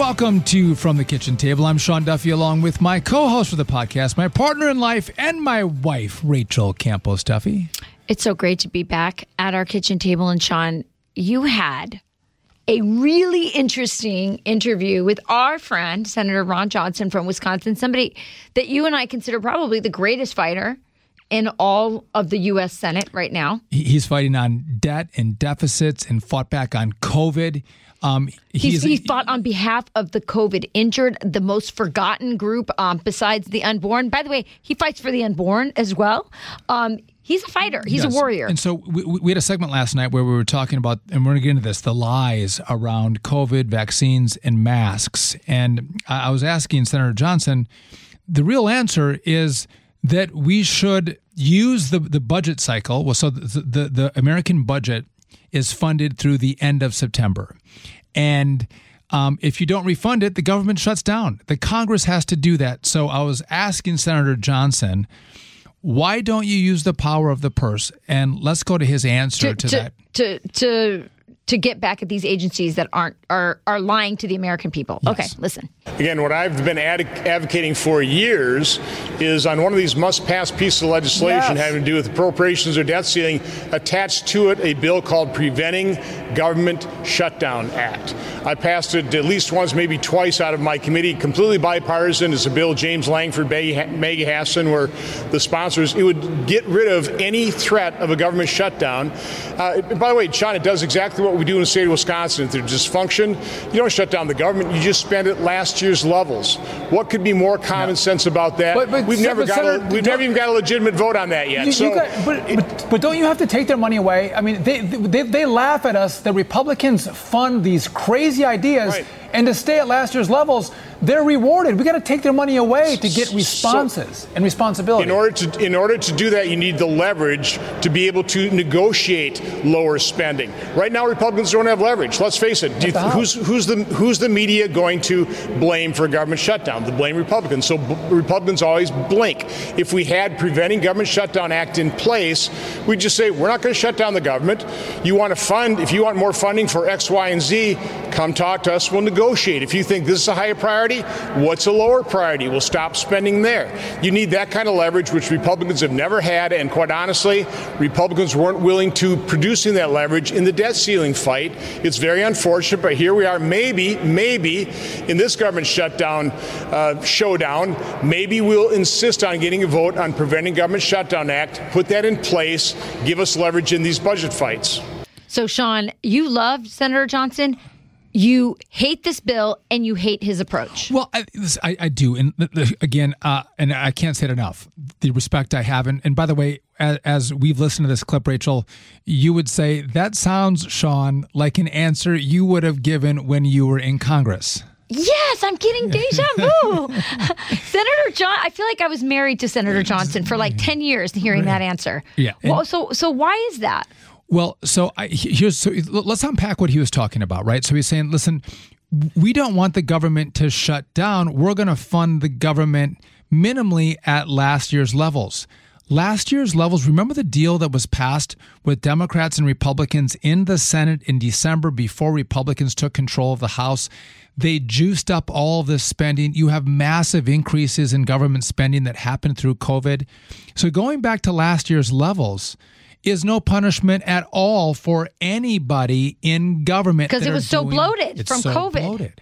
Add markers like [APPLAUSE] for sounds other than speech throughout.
Welcome to From the Kitchen Table. I'm Sean Duffy along with my co-host for the podcast, my partner in life, and my wife, Rachel Campos Duffy. It's so great to be back at our kitchen table. And Sean, you had a really interesting interview with our friend, Senator Ron Johnson from Wisconsin, somebody that you and I consider probably the greatest fighter in all of the U.S. Senate right now. He's fighting on debt and deficits and fought back on COVID. Um, He's, he fought on behalf of the COVID injured, the most forgotten group um, besides the unborn. By the way, he fights for the unborn as well. Um, he's a fighter. He's Yes. a warrior. And so we, we had a segment last night where we were talking about, and we're going to get into this, the lies around COVID, vaccines, and masks. And I I was asking Senator Johnson, the real answer is that we should use the, the budget cycle. Well, so the, the, the American budget is funded through the end of September. And um, if you don't refund it, the government shuts down. The Congress has to do that. So I was asking Senator Johnson, why don't you use the power of the purse? And let's go to his answer to, to, that. to to to get back at these agencies that aren't are are lying to the American people. Okay, listen. Again, what I've been ad- advocating for years is on one of these must pass pieces of legislation Yes. having to do with appropriations or debt ceiling, attached to it a bill called Preventing Government Shutdown Act. I passed it at least once, maybe twice out of my committee, completely bipartisan. It's a bill James Lankford, Maggie Maggie Hassan were the sponsors. It would get rid of any threat of a government shutdown. Uh, by the way, Sean, it does exactly what we do in the state of Wisconsin. If there's dysfunction, you don't shut down the government, you just spend at last year's levels. What could be more common sense about that? But- but we've never got a, we've never even got a legitimate vote on that yet. You- so you got- but, but, but don't you have to take their money away? I mean, they, they, they laugh at us. The Republicans fund these crazy ideas, Right. and to stay at last year's levels, they're rewarded. We got to take their money away to get responses and responsibility. In order to in order to do that, you need the leverage to be able to negotiate lower spending. Right now, Republicans don't have leverage. Let's face it. You, who's who's the who's the media going to blame for a government shutdown? The blame Republicans. So b- Republicans always blink. If we had preventing government shutdown act in place, we'd just say we're not going to shut down the government. You want to fund? If you want more funding for X, Y, and Z, come talk to us. We'll negotiate. If you think this is a higher priority, what's a lower priority? We'll stop spending there. You need that kind of leverage, which Republicans have never had, and quite honestly, Republicans weren't willing to producing that leverage in the debt ceiling fight. It's very unfortunate, but here we are. Maybe, maybe in this government shutdown uh, showdown, maybe we'll insist on getting a vote on preventing government shutdown act, put that in place, give us leverage in these budget fights. So Sean, you love Senator Johnson. You hate this bill and you hate his approach. Well, I, I, I do, and again, uh, and I can't say it enough. The respect I have, and, and by the way, as, as we've listened to this clip, Rachel, you would say that sounds, Sean, like an answer you would have given when you were in Congress. Yes, I'm getting deja vu. [LAUGHS] Senator John, I feel like I was married to Senator Johnson for like 10 years hearing that answer. Yeah, and- Well, so so why is that? Well, so I, here's so let's unpack what he was talking about, right? So he's saying, listen, we don't want the government to shut down. We're going to fund the government minimally at last year's levels. Last year's levels, remember the deal that was passed with Democrats and Republicans in the Senate in December before Republicans took control of the House? They juiced up all this spending. You have massive increases in government spending that happened through COVID. So going back to last year's levels, is no punishment at all for anybody in government because it was so doing- bloated it's from so COVID. bloated.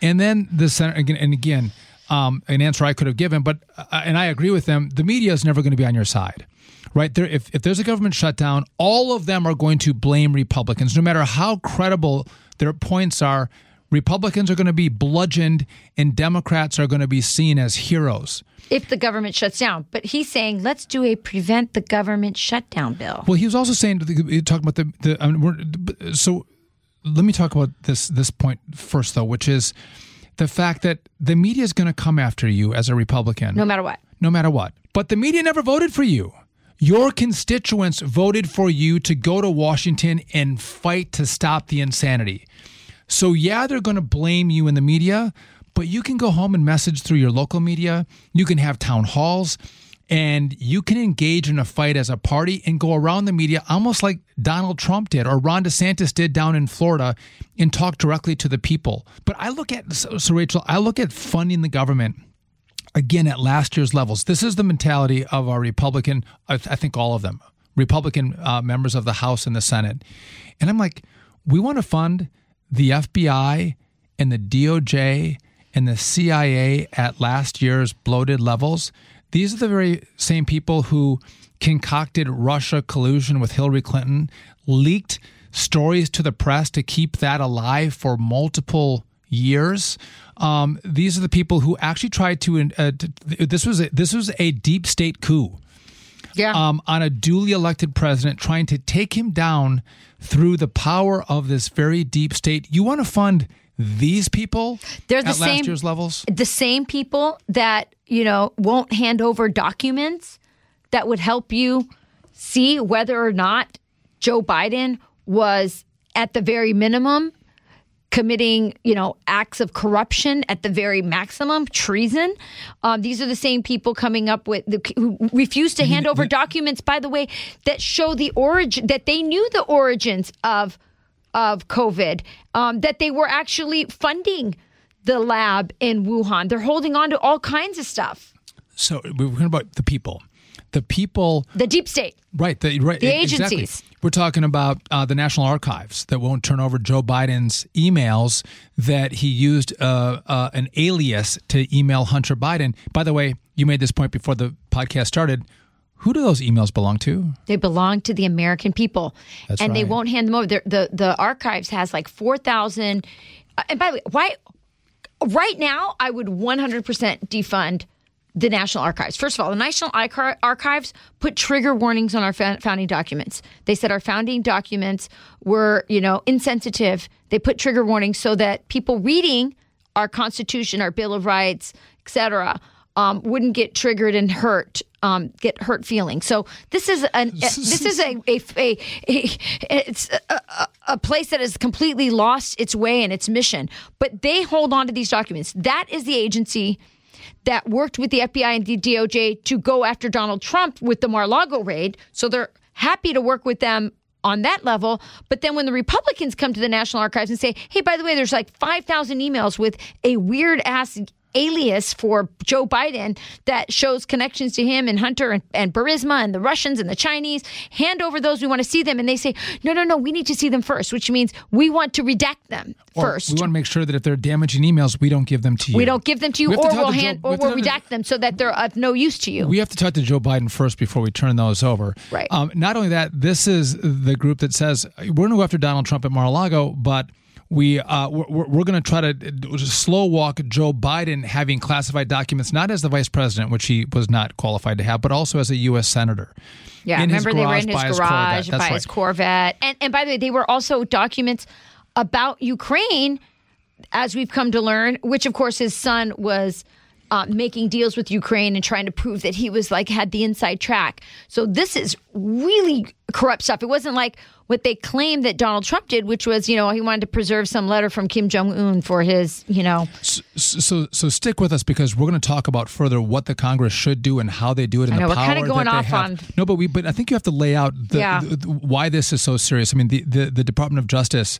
And then the senator again and again, um, an answer I could have given, but uh, and I agree with them. The media is never going to be on your side, right? There, if if there's a government shutdown, all of them are going to blame Republicans, no matter how credible their points are. Republicans are going to be bludgeoned and Democrats are going to be seen as heroes. If the government shuts down. But he's saying, let's do a prevent the government shutdown bill. Well, he was also saying, talking about the, the I mean, so let me talk about this, this point first, though, which is the fact that the media is going to come after you as a Republican. No matter what. No matter what. But the media never voted for you. Your constituents voted for you to go to Washington and fight to stop the insanity. So, yeah, they're going to blame you in the media, but you can go home and message through your local media. You can have town halls and you can engage in a fight as a party and go around the media almost like Donald Trump did or Ron DeSantis did down in Florida and talk directly to the people. But I look at, so, so Rachel, I look at funding the government again at last year's levels. This is the mentality of our Republican, I, th- I think all of them, Republican uh, members of the House and the Senate. And I'm like, we want to fund the FBI and the DOJ and the CIA at last year's bloated levels. These are the very same people who concocted Russia collusion with Hillary Clinton, leaked stories to the press to keep that alive for multiple years. Um, these are the people who actually tried to. Uh, this was a, this was a deep state coup. Yeah. Um, on a duly elected president, trying to take him down through the power of this very deep state. You want to fund these people they're the at same last year's levels the same people that you know won't hand over documents that would help you see whether or not joe biden was at the very minimum committing, you know, acts of corruption at the very maximum, treason. Um, these are the same people coming up with the, who refuse to hand over documents, by the way, that show the origin that they knew the origins of of COVID, um, that they were actually funding the lab in Wuhan. They're holding on to all kinds of stuff. So we're talking about the people the people, the deep state, right? The right, the agencies. Exactly. We're talking about uh, the National Archives that won't turn over Joe Biden's emails that he used uh, uh, an alias to email Hunter Biden. By the way, you made this point before the podcast started. Who do those emails belong to? They belong to the American people, That's and right. they won't hand them over. They're, the The archives has like four thousand. Uh, and by the way, why? Right now, I would one hundred percent defund the National Archives. First of all, the National Archives put trigger warnings on our founding documents. They said our founding documents were, you know, insensitive. They put trigger warnings so that people reading our Constitution, our Bill of Rights, etc., um, wouldn't get triggered and hurt, um, get hurt feelings. So this is an this is a a, a, a it's a, a, place that has completely lost its way and its mission. But they hold on to these documents. That is the agency that worked with the FBI and the DOJ to go after Donald Trump with the Mar-Lago raid. So they're happy to work with them on that level. But then when the Republicans come to the National Archives and say, hey, by the way, there's like 5,000 emails with a weird ass alias for Joe Biden that shows connections to him and Hunter and, and Burisma and the Russians and the Chinese. Hand over those. We want to see them. And they say, no, no, no, we need to see them first, which means we want to redact them or first. We want to make sure that if they're damaging emails, we don't give them to you. We don't give them to you, We or to we'll to Joe- hand, we or we'll talk to- redact them so that they're of no use to you. We have to talk to Joe Biden first before we turn those over. Right. Um, not only that, this is the group that says we're going to go after Donald Trump at Mar-a-Lago, but we uh, we're, we're going to try to slow walk Joe Biden having classified documents, not as the vice president, which he was not qualified to have, but also as a U.S. senator. Yeah, in remember they were in his by garage Corvette. by That's his. Corvette, and and by the way, they were also documents about Ukraine, as we've come to learn. Which, of course, his son was. Uh, making deals with Ukraine and trying to prove that he was like had the inside track. So this is really corrupt stuff. It wasn't like what they claimed that Donald Trump did, which was you know he wanted to preserve some letter from Kim Jong Un for his you know So, so, so stick with us because we're going to talk about further what the Congress should do and how they do it, and I know, the we're power kinda going off on- No, but we, but I think you have to lay out the, Yeah. the- the- why this is so serious. I mean, the the, the Department of Justice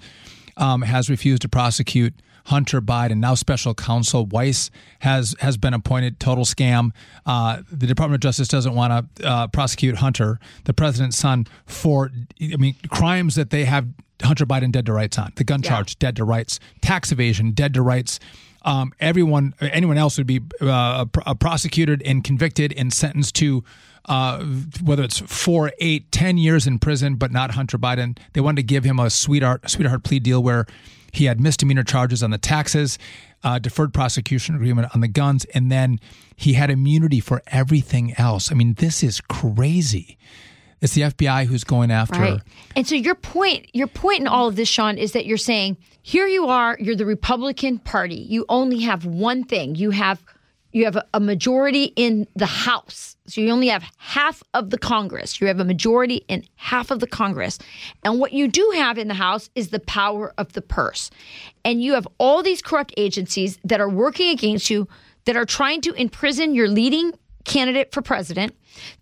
um, has refused to prosecute Hunter Biden. Now, Special Counsel Weiss has has been appointed. Total scam. Uh, the Department of Justice doesn't want to uh, prosecute Hunter, the president's son, for I mean crimes that they have Hunter Biden dead to rights on. The gun charge dead to rights. Tax evasion dead to rights. Um, everyone, anyone else would be uh, pr- uh, prosecuted and convicted and sentenced to uh, whether it's four, eight, ten years in prison, but not Hunter Biden. They wanted to give him a sweetheart, sweetheart plea deal where He had misdemeanor charges on the taxes, uh, deferred prosecution agreement on the guns, and then he had immunity for everything else. I mean, this is crazy. It's the FBI who's going after. Right. And so your point, your point in all of this, Sean, is that you're saying here you are, you're the Republican Party. You only have one thing. You have you have a majority in the House. So you only have half of the Congress. You have a majority in half of the Congress. And what you do have in the House is the power of the purse. And you have all these corrupt agencies that are working against you, that are trying to imprison your leading candidate for president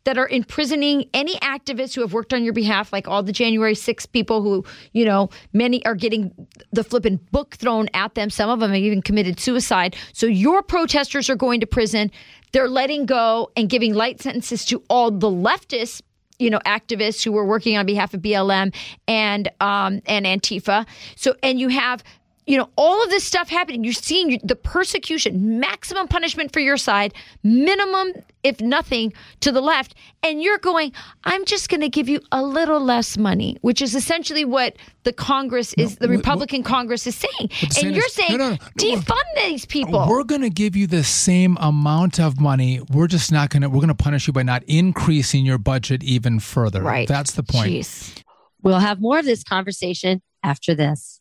that are imprisoning any activists who have worked on your behalf, like all the January 6 people who, you know, many are getting the flippin' book thrown at them. Some of them have even committed suicide. So your protesters are going to prison. They're letting go and giving light sentences to all the leftists you know activists who were working on behalf of BLM and um, and Antifa. So and you have you know, all of this stuff happening. You're seeing the persecution, maximum punishment for your side, minimum, if nothing, to the left. And you're going, I'm just going to give you a little less money, which is essentially what the Congress is, no, the Republican Congress is saying. And you're saying, no, no, defund these people. We're going to give you the same amount of money. We're just not going to, we're going to punish you by not increasing your budget even further. Right. That's the point. Jeez. We'll have more of this conversation after this.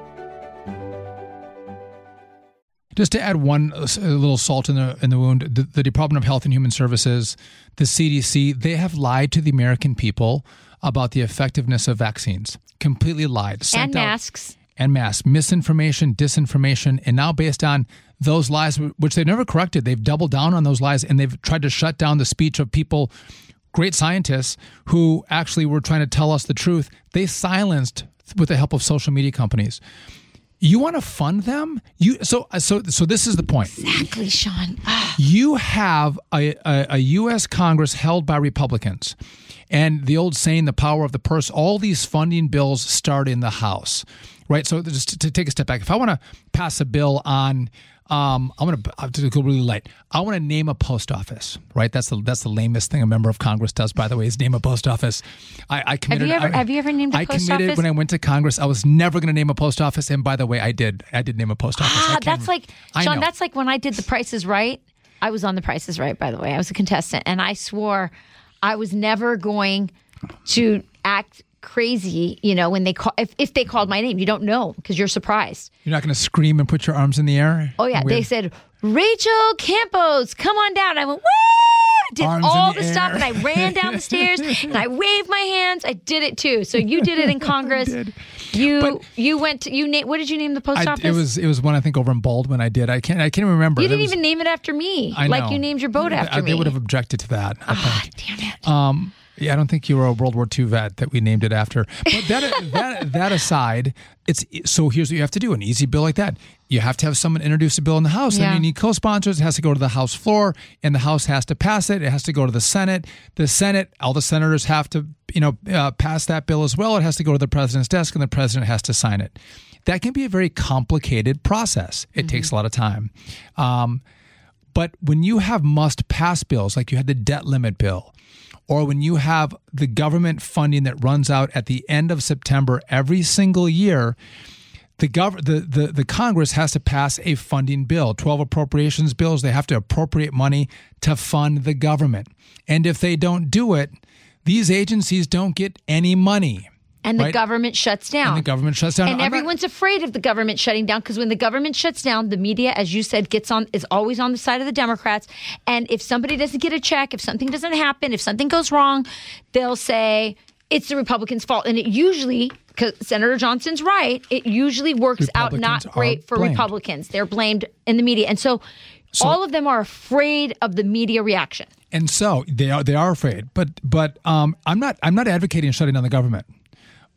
Just to add one uh, little salt in the in the wound, the, the, Department of Health and Human Services, the CDC, they have lied to the American people about the effectiveness of vaccines. Completely lied. And masks. And masks. Misinformation, disinformation, and now based on those lies, which they never corrected, they've doubled down on those lies and they've tried to shut down the speech of people, great scientists who actually were trying to tell us the truth. They silenced with the help of social media companies. You want to fund them? You so so so. This is the point. Exactly, Sean. Ah. you have a, a, a U.S. Congress held by Republicans, and the old saying, "The power of the purse." All these funding bills start in the House, right? So just to, to take a step back, if I want to pass a bill on um, I'm gonna I'm to go really light. I want to name a post office, right? That's the that's the lamest thing a member of Congress does, by the way, is name a post office. I, I committed. Have you ever I, have you ever named a I post committed office? when I went to Congress. I was never going to name a post office, and by the way, I did. I did name a post office. Ah, that's like Sean. That's like when I did The Price is Right. I was on The Price is Right, by the way. I was a contestant, and I swore I was never going to act crazy, you know, when they call if, if they called my name. You don't know because you're surprised. You're not going to scream and put your arms in the air. Oh yeah, they said Rachel Campos, come on down. I went woo. Did Arms all the the, stuff, and I ran down the stairs, [LAUGHS] and I waved my hands. I did it too. So you did it in [LAUGHS] Congress. You But- you went to, you na- what did you name the post I, office? it was it was one I think over in Baldwin. I did. I can't I can't remember. you didn't was- even name it after me, I know. like you named your boat after I- me. They would have objected to that. Ah, think. damn it. Um, yeah, I don't think you were a World War II vet that we named it after. But that [LAUGHS] that that aside, it's so here's what you have to do: an easy bill like that, you have to have someone introduce a bill in the House, Yeah. and you need co-sponsors. It has to go to the House floor, and the House has to pass it. It has to go to the Senate. The Senate, all the senators have to you know uh, pass that bill as well. It has to go to the president's desk, and the president has to sign it. That can be a very complicated process. It takes a lot of time. Um, but when you have must pass bills, like you had the debt limit bill, or when you have the government funding that runs out at the end of September every single year, the, gov- the, the, the Congress has to pass a funding bill, 12 appropriations bills. They have to appropriate money to fund the government. And if they don't do it, these agencies don't get any money. And the right? government shuts down. And the government shuts down. And I'm not- everyone's afraid of the government shutting down because when the government shuts down, the media, as you said, gets on is always on the side of the Democrats. And if somebody doesn't get a check, if something doesn't happen, if something goes wrong, they'll say it's the Republicans' fault. And it usually, because Senator Johnson's right, it usually works out not great for blamed. Republicans. They're blamed in the media, and so. all of them are afraid of the media reaction. and so they are they are afraid. But but um, I'm not I'm not advocating shutting down the government.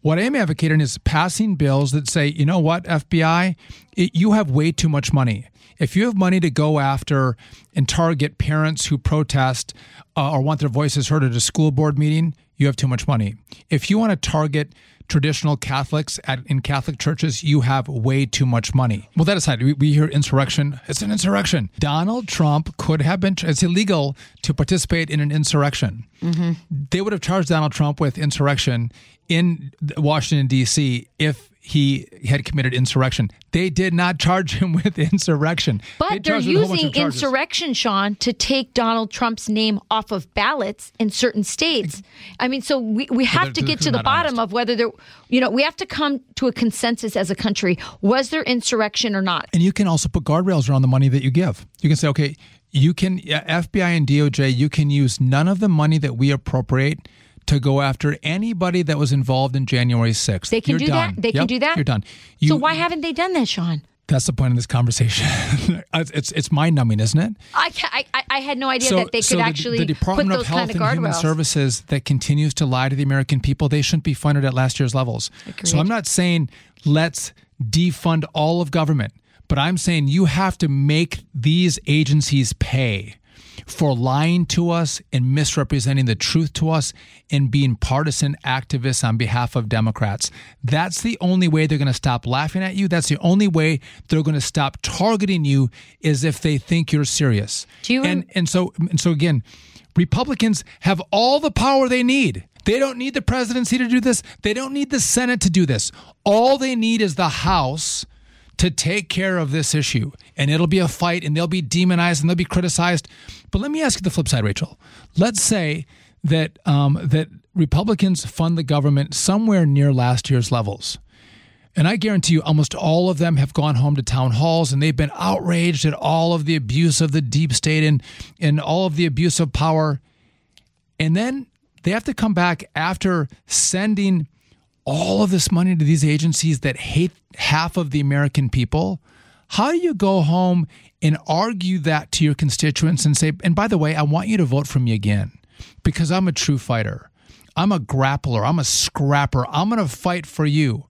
What I am advocating is passing bills that say, you know what, FBI, it, you have way too much money. If you have money to go after and target parents who protest uh, or want their voices heard at a school board meeting, you have too much money. If you want to target traditional Catholics at, in Catholic churches, you have way too much money. Well, that aside, we, we hear insurrection. It's an insurrection. Donald Trump could have been, it's illegal to participate in an insurrection. Mm-hmm. They would have charged Donald Trump with insurrection in Washington, D.C. if he had committed insurrection. They did not charge him [LAUGHS] with insurrection. But They they're charged him with a whole bunch using insurrection, Sean, to take Donald Trump's name off of ballots in certain states. I mean, so we, we have to get to the bottom honest. of whether there, you know, we have to come to a consensus as a country. Was there insurrection or not? And you can also put guardrails around the money that you give. You can say, okay, you can, FBI and DOJ, you can use none of the money that we appropriate to go after anybody that was involved in January 6th. They can You're do done. that. They can do that. You're done. so why haven't they done that, Sean? That's the point of this conversation. [LAUGHS] it's, it's mind numbing, isn't it? I, I, I- had no idea that they could so the- actually the, Department put of those Health kind of and Human guardrails. Services that continues to lie to the American people, they shouldn't be funded at last year's levels. So I'm not saying let's defund all of government, but I'm saying you have to make these agencies pay for lying to us and misrepresenting the truth to us and being partisan activists on behalf of Democrats. That's the only way they're going to stop laughing at you. That's the only way they're going to stop targeting you is if they think you're serious. You and and so and so again, Republicans have all the power they need. They don't need the presidency to do this. They don't need the Senate to do this. All they need is the House to take care of this issue. And it'll be a fight and they'll be demonized and they'll be criticized. But let me ask you the flip side, Rachel. Let's say that um, that Republicans fund the government somewhere near last year's levels. And I guarantee you, almost all of them have gone home to town halls and they've been outraged at all of the abuse of the deep state and, and all of the abuse of power. And then they have to come back after sending all of this money to these agencies that hate half of the American people. How do you go home and argue that to your constituents and say, and by the way, I want you to vote for me again because I'm a true fighter. I'm a grappler. I'm a scrapper. I'm going to fight for you.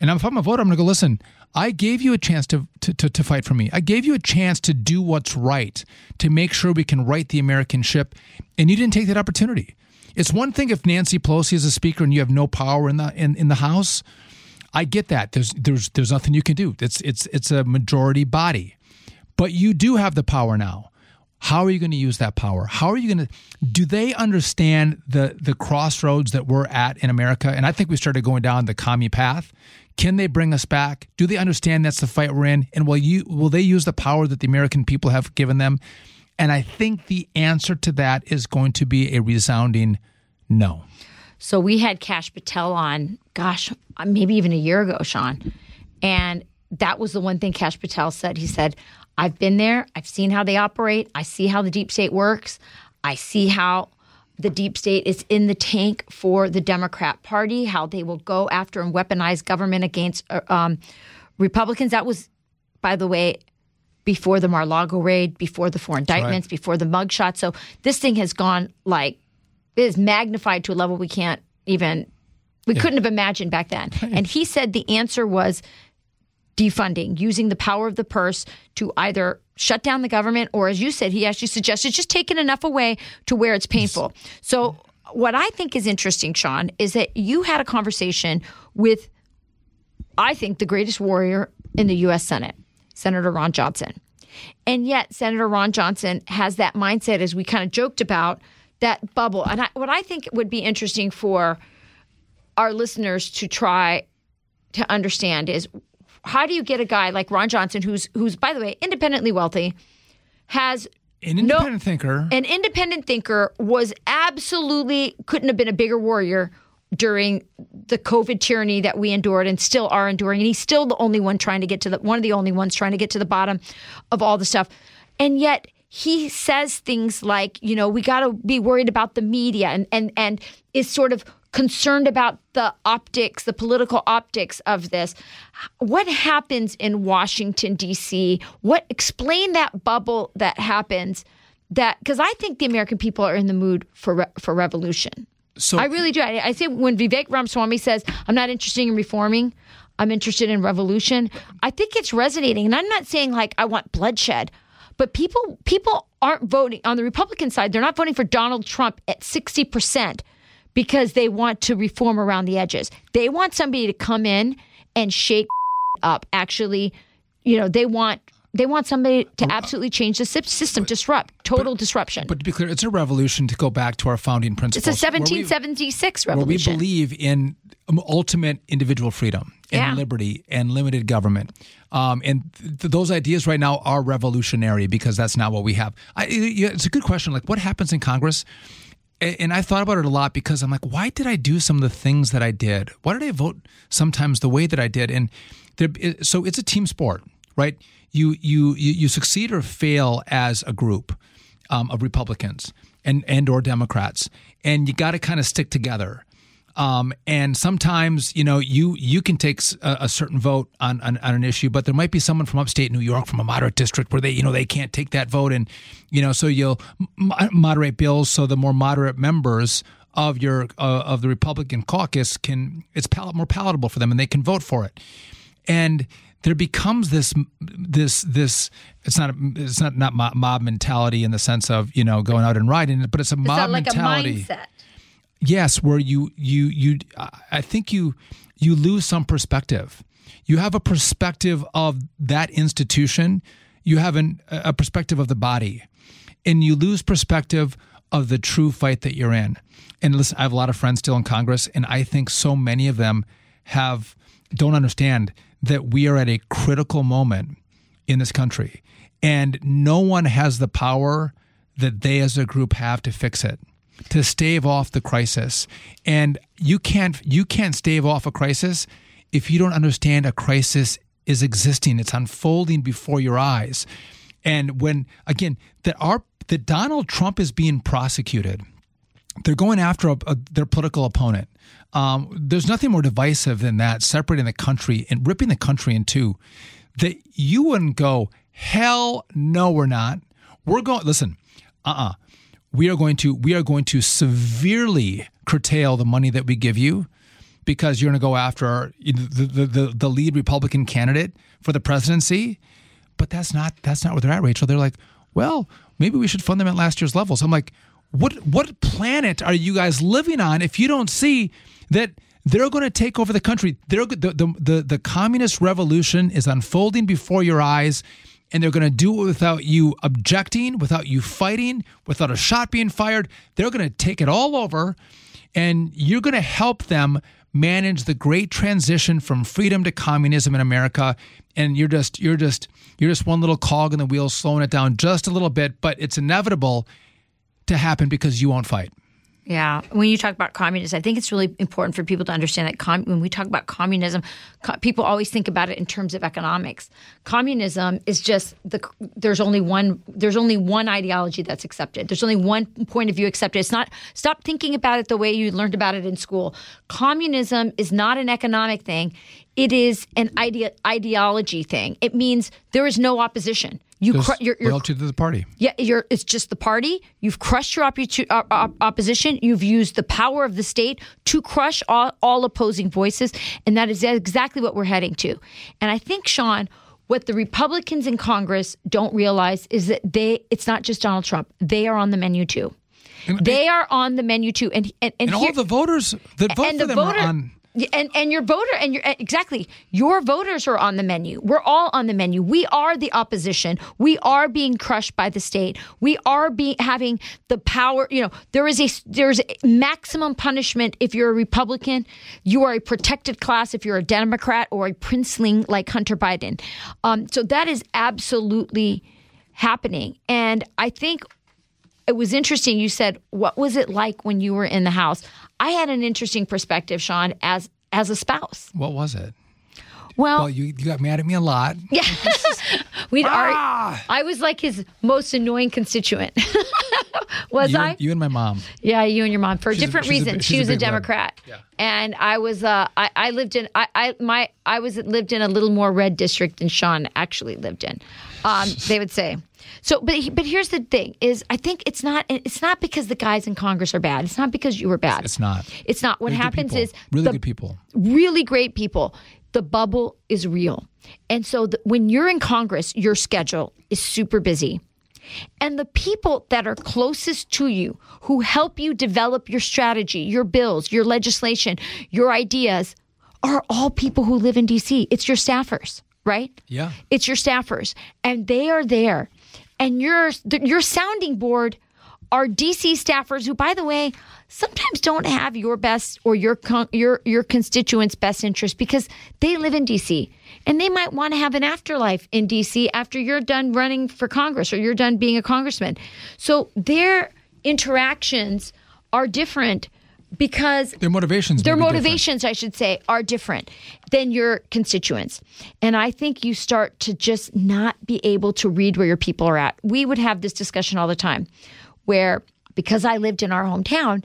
And if I'm a voter, I'm going to go, listen, I gave you a chance to, to, to, to fight for me. I gave you a chance to do what's right, to make sure we can right the American ship, and you didn't take that opportunity. It's one thing if Nancy Pelosi is a speaker and you have no power in the in, in the House. I get that. There's there's there's nothing you can do. It's it's it's a majority body. But you do have the power now. How are you going to use that power? How are you going to do they understand the the crossroads that we're at in America? And I think we started going down the commie path. Can they bring us back? Do they understand that's the fight we're in? And will you will they use the power that the American people have given them? And I think the answer to that is going to be a resounding no. So we had Kash Patel on, gosh, maybe even a year ago, Sean. And that was the one thing Kash Patel said. He said, I've been there. I've seen how they operate. I see how the deep state works. I see how the deep state is in the tank for the Democrat Party, how they will go after and weaponize government against uh, um, Republicans. That was, by the way, before the Mar-Lago raid, before the four indictments, before the mugshot. So this thing has gone like is magnified to a level we can't even we couldn't have imagined back then. Oh, and he said the answer was defunding, using the power of the purse to either shut down the government or as you said, he actually suggested just taking enough away to where it's painful. So what I think is interesting, Sean, is that you had a conversation with I think the greatest warrior in the US Senate, Senator Ron Johnson. And yet, Senator Ron Johnson has that mindset, as we kind of joked about, that bubble. And I, what I think would be interesting for our listeners to try to understand is how do you get a guy like Ron Johnson, who's who's by the way independently wealthy, has An independent thinker. an independent thinker, was absolutely couldn't have been a bigger warrior during the COVID tyranny that we endured and still are enduring. And he's still the only one trying to get to the one of the only ones trying to get to the bottom of all the stuff. And yet he says things like, you know, we got to be worried about the media and and and is sort of concerned about the optics, the political optics of this. What happens in Washington D.C.? What explain that bubble that happens that because I think the American people are in the mood for re- for revolution. So I really do. I, I say when Vivek Ramaswamy says, "I'm not interested in reforming," I'm interested in revolution. I think it's resonating, and I'm not saying like I want bloodshed, but people people aren't voting on the Republican side. They're not voting for Donald Trump at 60 percent because they want to reform around the edges. They want somebody to come in and shake [LAUGHS] up. Actually, you know, they want they want somebody to absolutely change the sy- system, disrupt, total disruption. But to be clear, it's a revolution to go back to our founding principles. it's a where we- 1776 where we believe in um, ultimate individual freedom and Yeah. liberty and limited government. Um, and th- those ideas right now are revolutionary because that's not what we have. I, it's a good question. Like, what happens in Congress? And I thought about it a lot because I'm like, why did I do some of the things that I did? Why did I vote sometimes the way that I did? And there, so it's a team sport, right? You you you, succeed or fail as a group um, of Republicans and and or Democrats, and you got to kind of stick together. Um, and sometimes, you know, you you can take a certain vote on, on on an issue, but there might be someone from upstate New York, from a moderate district, where they, you know, they can't take that vote, and you know, so you'll moderate bills so the more moderate members of your uh, of the Republican caucus can it's pal- more palatable for them, and they can vote for it. And there becomes this this this it's not a, it's not not mob- mentality in the sense of you know going out and riding, but it's a Is mob like mentality. a mindset? yes where you you you i think you you lose some perspective. You have a perspective of that institution. You have an, a perspective of the body. And you lose perspective of the true fight that you're in. And listen i have a lot of friends still in congress and i think so many of them have don't understand that we are at a critical moment in this country. And no one has the power that they as a group have to fix it to stave off the crisis. And you can't you can't stave off a crisis if you don't understand a crisis is existing. It's unfolding before your eyes. And when again that our that Donald Trump is being prosecuted they're going after a, a, their political opponent. Um, there's nothing more divisive than that, separating the country and ripping the country in two. That you wouldn't go, hell no, we're not. We're going. Listen, uh, uh we are going to we are going to severely curtail the money that we give you because you're going to go after our, the, the the the lead Republican candidate for the presidency. But that's not that's not where they're at, Rachel. They're like, well, maybe we should fund them at last year's levels. I'm like, what what planet are you guys living on if you don't see that they're going to take over the country? They're the the the, the communist revolution is unfolding before your eyes. And they're going to do it without you objecting, without you fighting, without a shot being fired. They're going to take it all over, and you're going to help them manage the great transition from freedom to communism in America and you're just you're just you're just one little cog in the wheel slowing it down just a little bit but it's inevitable to happen because you won't fight Yeah. When you talk about communism, I think it's really important for people to understand that com- when we talk about communism, co- people always think about it in terms of economics. Communism is just the there's only one there's only one ideology that's accepted. There's only one point of view accepted. It's not stop thinking about it the way you learned about it in school. Communism is not an economic thing. It is an ide- ideology thing. It means there is no opposition. You There's cr- you're, you're loyalty to the party yeah, you're, it's just the party. You've crushed your oppo- op- uh, op- opposition. You've used the power of the state to crush all, all opposing voices. And that is exactly what we're heading to. And I think, Sean, what the Republicans in Congress don't realize is that they, it's not just Donald Trump, they are on the menu too. They are on the menu too. And, and, and, and here- all the voters that vote and for the them voter are on and and your voter and your exactly your voters are on the menu. We're all on the menu. We are the opposition. We are being crushed by the state. We are being having the power. You know, there is a there's a maximum punishment if you're a Republican. You are a protected class if you're a Democrat or a princeling like Hunter Biden. Um, so that is absolutely happening, and I think it was interesting. You said, "What was it like when you were in the house?" I had an interesting perspective, Sean, as as a spouse. what was it Well, well you, you got mad at me a lot [LAUGHS] yeah, we'd Ah! argue. I was like his most annoying constituent. [LAUGHS] was you, I? you and my mom Yeah, you and your mom for She's a- different she's a reasons. big- she she's a was a. Democrat, Yeah. and I was. Uh, I, I lived in. I, I my I was lived in a little more red district than Sean actually lived in. Um, [LAUGHS] they would say. So, but he- but here's the thing: is I think it's not it's not because the guys in Congress are bad. It's not because you were bad. it's not It's not. What They're happens is really the good people really great people. The bubble is real. And so the, when you're in Congress, your schedule is super busy. And the people that are closest to you, who help you develop your strategy, your bills, your legislation, your ideas, are all people who live in DC. It's your staffers, right? Yeah. It's your staffers, and they are there. And your your sounding board are DC staffers who, by the way, sometimes don't have your best or your con- your your constituents' best interest because they live in DC and they might want to have an afterlife in DC after you're done running for Congress or you're done being a congressman. So their interactions are different because Their motivations. their be different. motivations, I should say, are different than your constituents. And I think you start to just not be able to read where your people are at. We would have this discussion all the time where, because I lived in our hometown,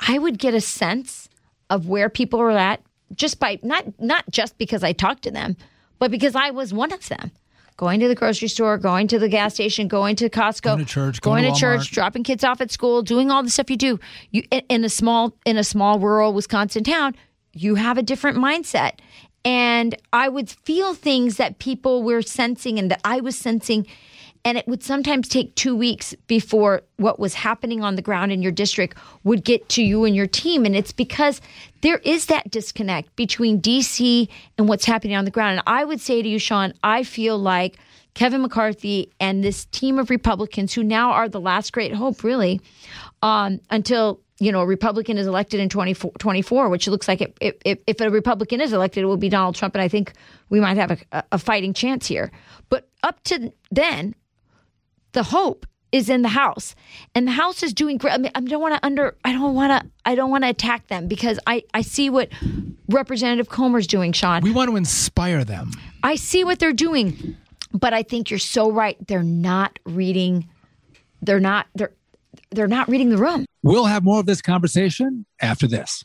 I would get a sense of where people were at just by not not just because I talked to them, but because I was one of them. Going to the grocery store, going to the gas station, going to Costco, Going to church, going, going to to church, dropping kids off at school, doing all the stuff you do. You in- in a small in a small rural Wisconsin town, you have a different mindset. And I would feel things that people were sensing and that I was sensing and it would sometimes take 2 weeks before what was happening on the ground in your district would get to you and your team and it's because there is that disconnect between DC and what's happening on the ground. And I would say to you Sean, I feel like Kevin McCarthy and this team of Republicans who now are the last great hope, really, um, until you know a Republican is elected in 2024, which looks like it, it, if, if a Republican is elected, it will be Donald Trump, and I think we might have a, a fighting chance here. But up to then, the hope is in the House, and the House is doing great. I mean, I don't want to under, I don't want to, I don't want to attack them because I I see what Representative Comer's doing, Sean. We want to inspire them. I see what they're doing, but I think you're so right. They're not reading. They're not. They're they're not reading the room. We'll have more of this conversation after this.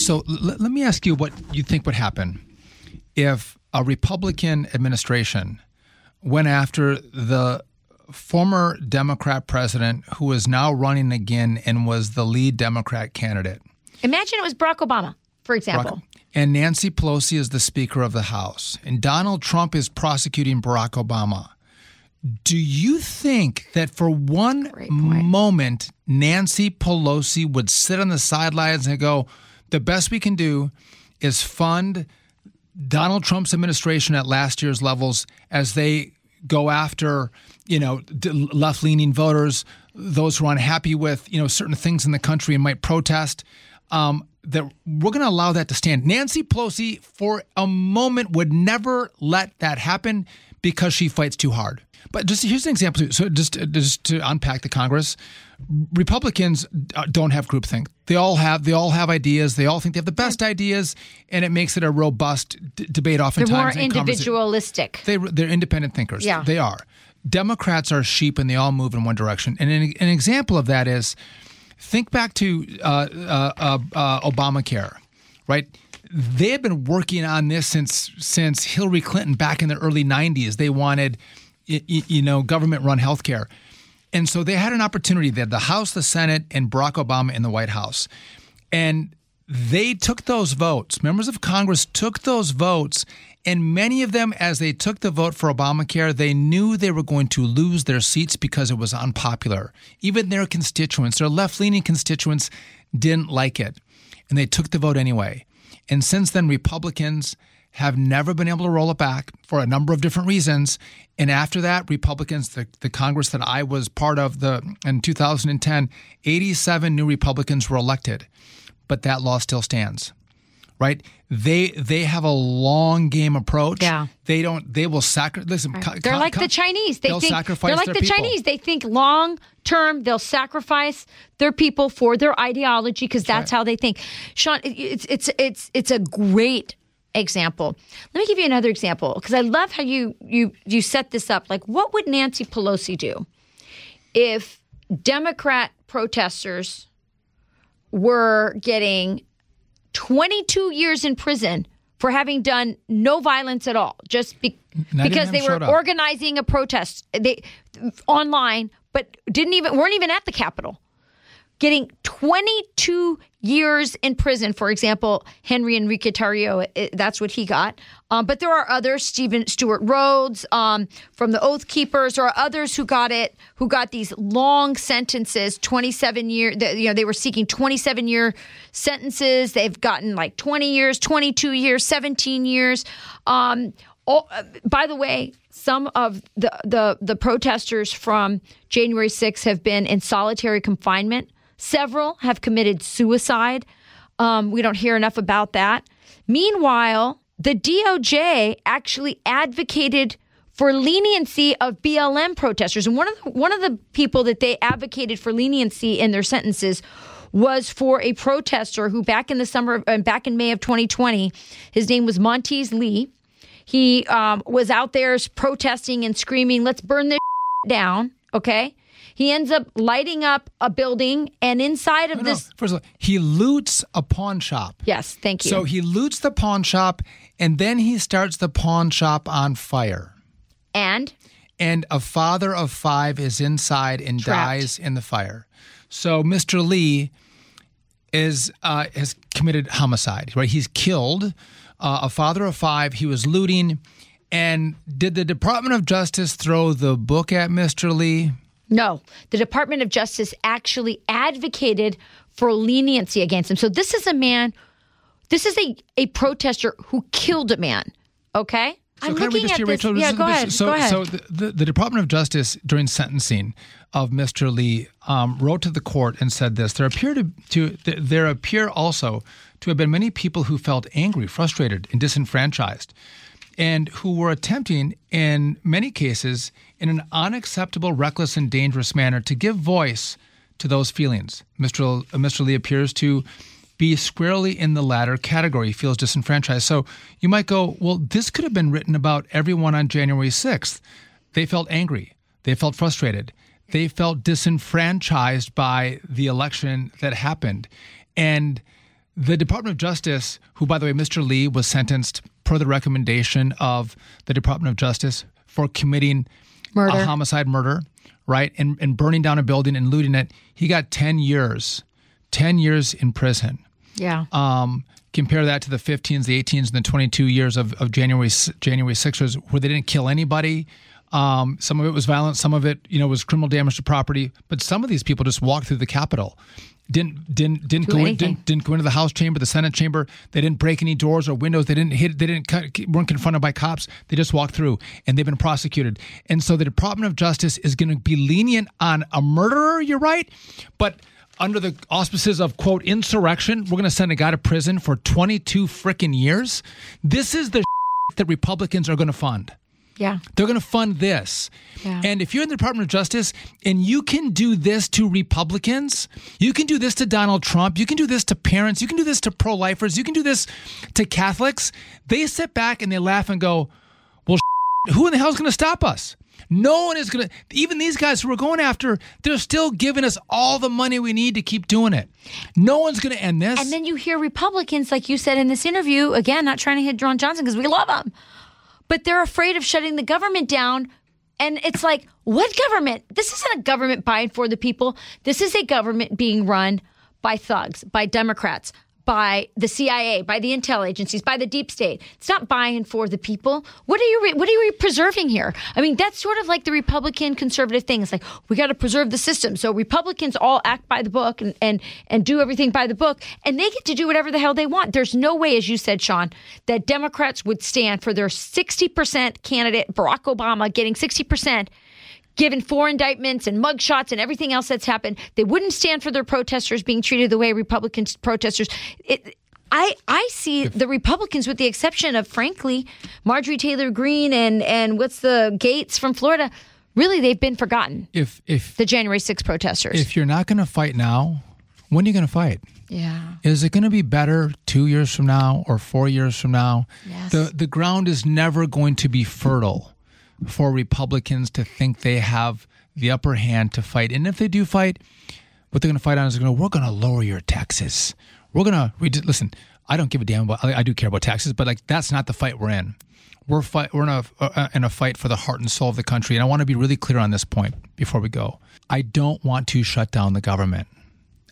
So l- let me ask you what you think would happen if a Republican administration went after the former Democrat president who is now running again and was the lead Democrat candidate. Imagine it was Barack Obama, for example. And Nancy Pelosi is the Speaker of the House, and Donald Trump is prosecuting Barack Obama. Do you think that for one moment, Nancy Pelosi would sit on the sidelines and go, the best we can do is fund Donald Trump's administration at last year's levels as they go after, you know, left leaning voters, those who are unhappy with, you know, certain things in the country and might protest. Um, that we're going to allow that to stand. Nancy Pelosi, for a moment, would never let that happen because she fights too hard. But just here's an example. So just just to unpack the Congress, Republicans uh, don't have groupthink. They all have they all have ideas. They all think they have the best ideas, and it makes it a robust d- debate. They're more individualistic. they they're independent thinkers. Yeah. they are. Democrats are sheep, and they all move in one direction. And an, an example of that is, think back to uh, uh, uh, uh, Obamacare, right? They had been working on this since since Hillary Clinton back in the early '90s. They wanted, y- y- you know, government-run health care. And so they had an opportunity. They had the House, the Senate, and Barack Obama in the White House. And they took those votes. Members of Congress took those votes. And many of them, as they took the vote for Obamacare, they knew they were going to lose their seats because it was unpopular. Even their constituents, their left leaning constituents, didn't like it. And they took the vote anyway. And since then, Republicans have never been able to roll it back for a number of different reasons. And after that, Republicans, the, the Congress that I was part of the in 2010, 87 new Republicans were elected, but that law still stands. Right? They they have a long game approach. Yeah. They don't. They will sacrifice. Listen, co- They're like co- the Chinese. They think sacrifice they're like the people. Chinese. They think long term. They'll sacrifice their people for their ideology because that's how they think. Sean, it's it's it's it's a great example. Let me give you another example because I love how you you you set this up. Like, what would Nancy Pelosi do if Democrat protesters were getting 22 years in prison for having done no violence at all, just be, because they were organizing a protest they online, but didn't even weren't even at the Capitol. Getting 22 years in prison, for example, Henry Enrique Tarrio, that's what he got. Um, but there are others, Stephen Stewart Rhodes um, from the Oath Keepers, or others who got it, who got these long sentences, 27 year. You know, they were seeking 27 year sentences. They've gotten like 20 years, 22 years, 17 years. Um, all, uh, by the way, some of the, the the protesters from January 6th have been in solitary confinement. Several have committed suicide. Um, we don't hear enough about that. Meanwhile, the DOJ actually advocated for leniency of BLM protesters, and one of the, one of the people that they advocated for leniency in their sentences was for a protester who back in the summer, back in May of 2020, his name was Montez Lee. He um, was out there protesting and screaming, let's burn this [LAUGHS] down. Okay. He ends up lighting up a building, and inside of No, no, this. First of all, he loots a pawn shop. Yes, thank you. So he loots the pawn shop and then he starts the pawn shop on fire. and And a father of five is inside and Trapped. dies in the fire. So Mr. Lee is uh, has committed homicide. Right, he's killed uh, a father of five. He was looting, and did the Department of Justice throw the book at Mr. Lee? No, the Department of Justice actually advocated for leniency against him. So this is a man, this is a, a protester who killed a man. Okay? So I'm can I read looking at this. Rachel? Yeah, This- go this- ahead. So, go ahead. so the, the, the Department of Justice during sentencing of Mr. Lee um, wrote to the court and said this: there appear to, to th- there appear also to have been many people who felt angry, frustrated, and disenfranchised, and who were attempting, in many cases, in an unacceptable, reckless, and dangerous manner, to give voice to those feelings. Mr. L- Mr. Lee appears to be squarely in the latter category. He feels disenfranchised. So you might go, well, this could have been written about everyone on January 6th. They felt angry. They felt frustrated. They felt disenfranchised by the election that happened. And the Department of Justice, who, by the way, Mr. Lee was sentenced per the recommendation of the Department of Justice for committing Murder. a homicide murder, right? And, and burning down a building and looting it. He got 10 years, 10 years in prison. yeah. Um, compare that to the 15s, the 18s, and the 22 years of, of January January 6ers, where they didn't kill anybody. Um, some of it was violent, some of it, you know, was criminal damage to property. But some of these people just walked through the Capitol, didn't didn't didn't go in, didn't, didn't go into the House chamber, the Senate chamber. They didn't break any doors or windows. They didn't hit. They didn't cut, weren't confronted by cops. They just walked through, and they've been prosecuted. And so the Department of Justice is going to be lenient on a murderer. You're right, but under the auspices of quote insurrection, we're going to send a guy to prison for 22 frickin' years. This is the [LAUGHS] that Republicans are going to fund. Yeah. They're going to fund this. Yeah. And if you're in the Department of Justice and you can do this to Republicans, you can do this to Donald Trump, you can do this to parents, you can do this to pro lifers, you can do this to Catholics, they sit back and they laugh and go, well, [LAUGHS] who in the hell is going to stop us? No one is going to, even these guys who we're going after, they're still giving us all the money we need to keep doing it. No one's going to end this. And then you hear Republicans, like you said in this interview, again, not trying to hit Ron Johnson because we love him, but they're afraid of shutting the government down. And it's like, what government? This isn't a government by and for the people. This is a government being run by thugs, by Democrats, by the CIA, by the intel agencies, by the deep state. It's not buying for the people. What are you re- what are you preserving here? I mean, that's sort of like the Republican conservative thing. It's like we got to preserve the system. So Republicans all act by the book and, and and do everything by the book, and they get to do whatever the hell they want. There's no way, as you said, Sean, that Democrats would stand for their 60% candidate Barack Obama getting 60% given four indictments and mugshots and everything else that's happened. They wouldn't stand for their protesters being treated the way Republican protesters. It, I, I see the Republicans, with the exception of, frankly, Marjorie Taylor Greene and, and what's the Gaetz from Florida, really they've been forgotten. If if the January 6 protesters. If you're not going to fight now, when are you going to fight? Yeah. Is it going to be better two years from now or four years from now? Yes. The the ground is never going to be fertile for Republicans to think they have the upper hand to fight. And if they do fight, what they're going to fight on is going to we're going to lower your taxes. We're going to listen. I don't give a damn about. I, I do care about taxes, but like that's not the fight we're in. We're fight. We're in a uh, in a fight for the heart and soul of the country. And I want to be really clear on this point before we go. I don't want to shut down the government.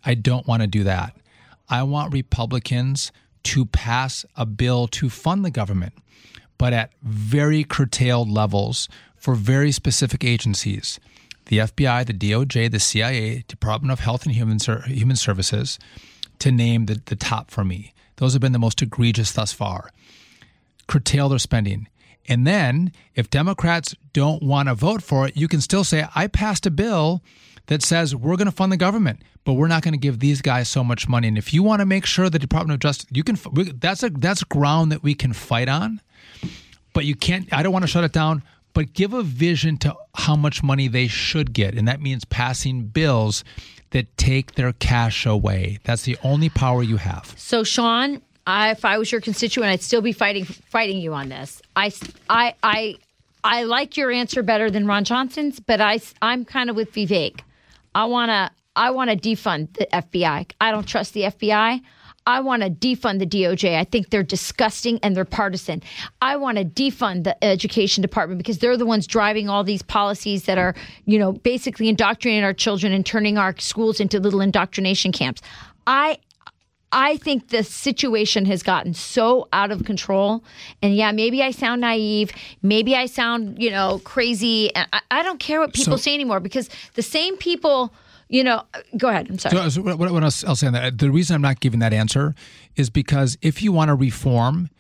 I don't want to do that. I want Republicans to pass a bill to fund the government but at very curtailed levels for very specific agencies the FBI, the DOJ, the CIA, Department of Health and Human, Human Services, to name the, the top for me. Those have been the most egregious thus far. Curtail their spending. And then, if Democrats don't want to vote for it, you can still say, I passed a bill that says we're going to fund the government, but we're not going to give these guys so much money. And if you want to make sure the Department of Justice, you can, that's a, that's ground that we can fight on but you can't i don't want to shut it down but give a vision to how much money they should get. And that means passing bills that take their cash away. That's the only power you have. So sean I, if i was your constituent i'd still be fighting fighting you on this. I i i i like your answer better than ron johnson's but i i'm kind of with vivek. I want to i want to defund the fbi i don't trust the fbi I want to defund the DOJ. I think they're disgusting and they're partisan. I want to defund the education department because they're the ones driving all these policies that are, you know, basically indoctrinating our children and turning our schools into little indoctrination camps. I I think the situation has gotten so out of control. And yeah, maybe I sound naive. Maybe I sound, you know, crazy. I, I don't care what people so, say anymore because the same people you know, go ahead. I'm sorry. So, what, what else, I'll say on that, the reason I'm not giving that answer is because if you want to reform,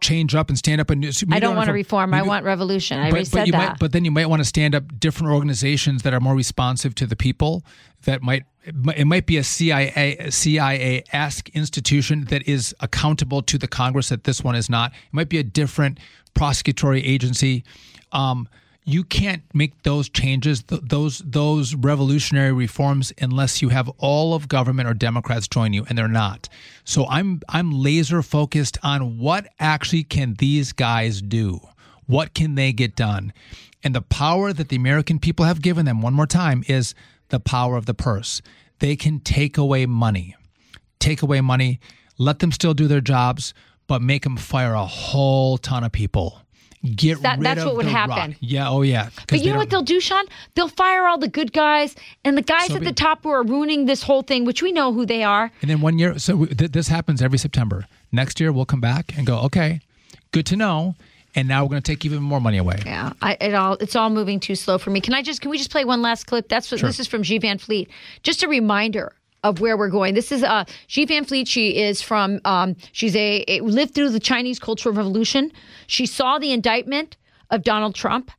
change up and stand up and so I don't want to reform. I want revolution. I but, already said that. Might, but then you might want to stand up different organizations that are more responsive to the people. That might it might be a CIA CIA esque institution that is accountable to the Congress. That this one is not. It might be a different prosecutory agency. Um, you can't make those changes, those those revolutionary reforms, unless you have all of government or Democrats join you, and they're not. So I'm I'm laser focused on what actually can these guys do. What can they get done? And the power that the American people have given them, one more time, is the power of the purse. They can take away money, take away money, let them still do their jobs, but make them fire a whole ton of people get that, rid that's of what would happen. Rock. Yeah, oh yeah. But you know what they'll do, Sean? They'll fire all the good guys and the guys so at the top who are ruining this whole thing, which we know who they are. And then one year, so th- this happens every September. Next year, we'll come back and go, okay, good to know. And now we're going to take even more money away. Yeah, I, it all it's all moving too slow for me. Can I just can we just play one last clip? That's what sure. this is from Xi Van Fleet. Just a reminder of where we're going. This is uh, Xi Van Fleet. She is from. Um, she's a, a lived through the Chinese Cultural Revolution. She saw the indictment of Donald Trump.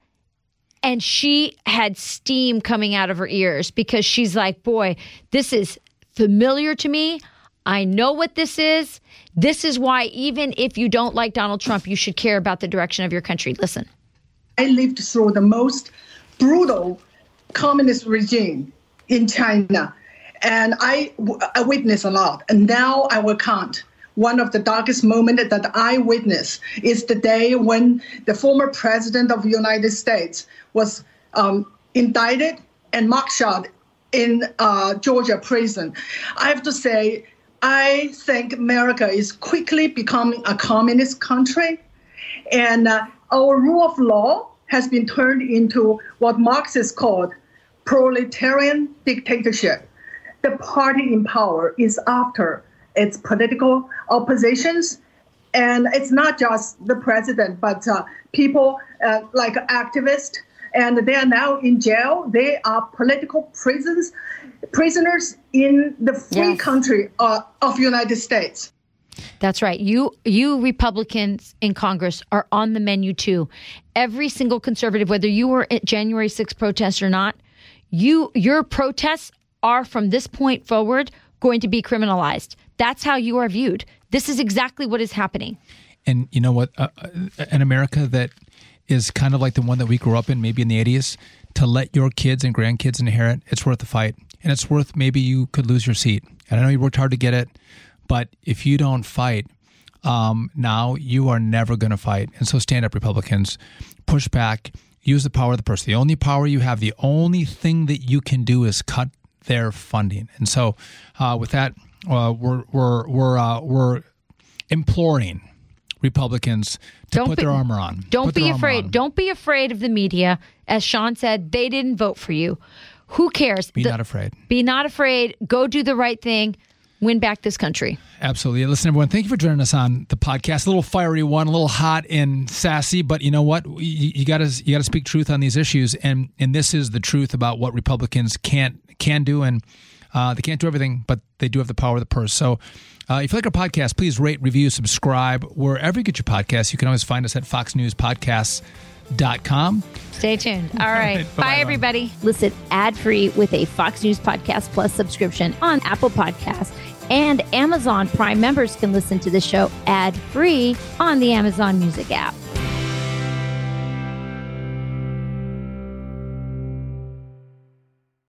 And she had steam coming out of her ears because she's like, boy, this is familiar to me. I know what this is. This is why, even if you don't like Donald Trump, you should care about the direction of your country. Listen. I lived through the most brutal communist regime in China, and I, I witnessed a lot. And now I will count one of the darkest moments that I witnessed is the day when the former president of the United States was um, indicted and mugshot in uh, Georgia prison. I have to say, I think America is quickly becoming a communist country, and uh, our rule of law has been turned into what Marxists called proletarian dictatorship. The party in power is after its political oppositions. And it's not just the president, but uh, people uh, like activists, and they are now in jail. They are political prisons, prisoners in the free Yes. country uh, of United States. That's right. You you Republicans in Congress are on the menu too. Every single conservative, whether you were at January 6th protests or not, you your protests are from this point forward going to be criminalized. That's how you are viewed. This is exactly what is happening. And you know what? Uh, uh, an America that is kind of like the one that we grew up in, maybe in the 80s, to let your kids and grandkids inherit, it's worth the fight. And it's worth maybe you could lose your seat. And I know you worked hard to get it, but if you don't fight um, now, you are never going to fight. And so stand up, Republicans. Push back. Use the power of the purse. The only power you have, the only thing that you can do is cut their funding. And so, uh, with that, uh, we're we're we're uh, we're imploring Republicans to Don't put be- their armor on. Don't Put be afraid. Don't be afraid of the media. As Sean said, they didn't vote for you. Who cares? Be The- not afraid. Be not afraid. Go do the right thing. Win back this country. Absolutely. Listen, everyone, thank you for joining us on the podcast. A little fiery one, a little hot and sassy, but you know what? You, you gotta you gotta speak truth on these issues, and and this is the truth about what Republicans can't can do, and uh, they can't do everything, but they do have the power of the purse. So. Uh, if you like our podcast, please rate, review, subscribe wherever you get your podcasts. You can always find us at foxnewspodcasts.com. Stay tuned. All right. Bye-bye, everybody. Listen ad free with a Fox News Podcast Plus subscription on Apple Podcasts. And Amazon Prime members can listen to the show ad free on the Amazon Music app.